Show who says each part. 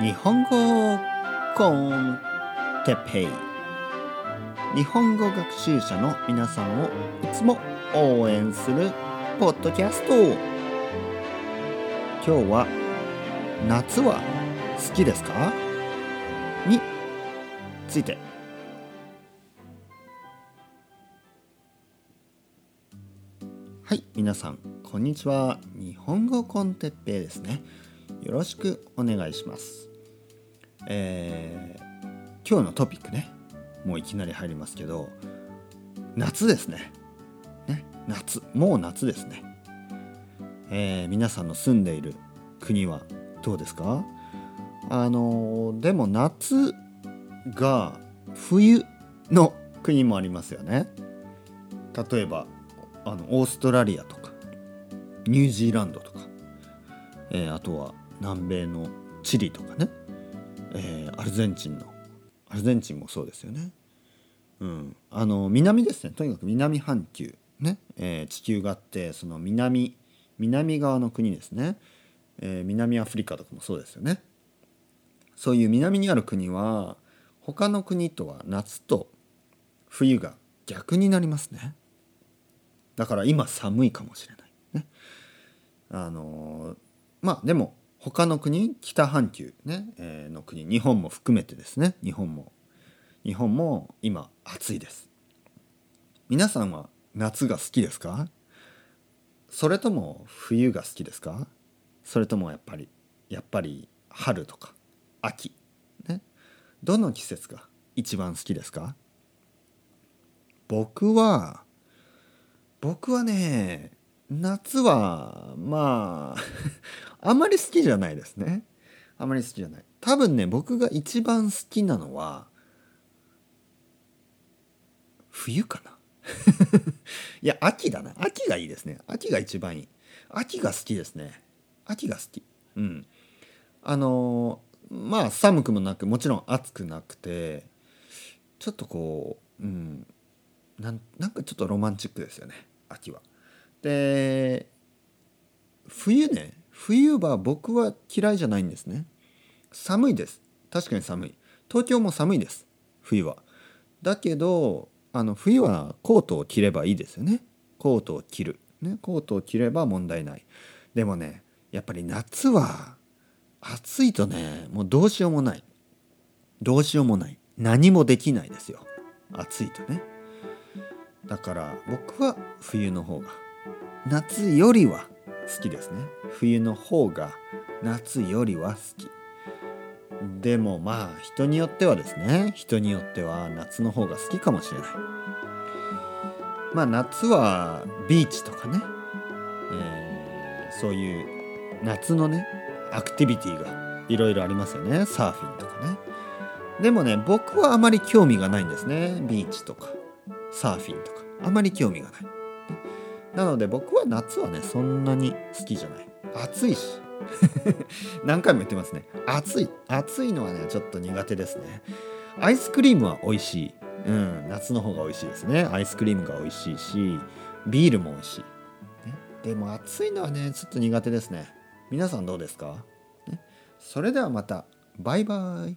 Speaker 1: 日本語コンテペイ。日本語学習者の皆さんをいつも応援するポッドキャスト。今日は夏は好きですか？について。はい皆さんこんにちは。日本語コンテッペイですね。よろしくお願いします。えー今日のトピックね。もういきなり入りますけど夏ですね。ね夏もう夏ですね、えー、皆さんの住んでいる国はどうですか？あのでも夏が冬の国もありますよね。例えばあのオーストラリアとかニュージーランドとか、えー、あとは南米のチリとかね、えー、アルゼンチンの。アルゼンチンもそうですよね。うん、あの南ですね。とにかく南半球。ね、えー、地球があってその南南側の国ですね、えー、南アフリカとかもそうですよね。そういう南にある国は他の国とは夏と冬が逆になりますね。だから今寒いかもしれない。ね。あの、まあでも他の国北半球ね、えー、の国日本も含めてですね。日本も。日本も今暑いです。皆さんは夏が好きですか？それとも冬が好きですか？それともやっぱりやっぱり春とか秋ねどの季節が一番好きですか？僕は僕はね夏はまああまり好きじゃないですね。あまり好きじゃない。多分ね僕が一番好きなのは冬かな。いや秋だな。秋がいいですね。秋が一番いい。秋が好きですね。秋が好き。うん。あのまあ寒くもなくもちろん暑くなくてちょっとこううん。なんなんかちょっとロマンチックですよね。秋は。で冬ね冬は僕は嫌いじゃないんですね。寒いです。確かに寒い。東京も寒いです。冬は。だけどあの冬はコートを着ればいいですよね。コートを着る、ね、コートを着れば問題ない。でもねやっぱり夏は暑いとねもうどうしようもない。どうしようもない。何もできないですよ。暑いとね。だから僕は冬の方が。夏よりは好きですね。冬の方が夏よりは好き。でもまあ人によってはですね。人によっては夏の方が好きかもしれない。まあ夏はビーチとかね、えー、そういう夏のねアクティビティがいろいろありますよね。サーフィンとかね。でもね僕はあまり興味がないんですね。ビーチとかサーフィンとか。あまり興味がない。なので僕は夏はねそんなに好きじゃない。暑いし。何回も言ってますね。暑い。暑いのはねちょっと苦手ですね。アイスクリームは美味しい。うん。夏の方が美味しいですね。アイスクリームが美味しいしビールも美味しい、ね、でも暑いのはねちょっと苦手ですね。皆さんどうですか、ね、それではまた。バイバイ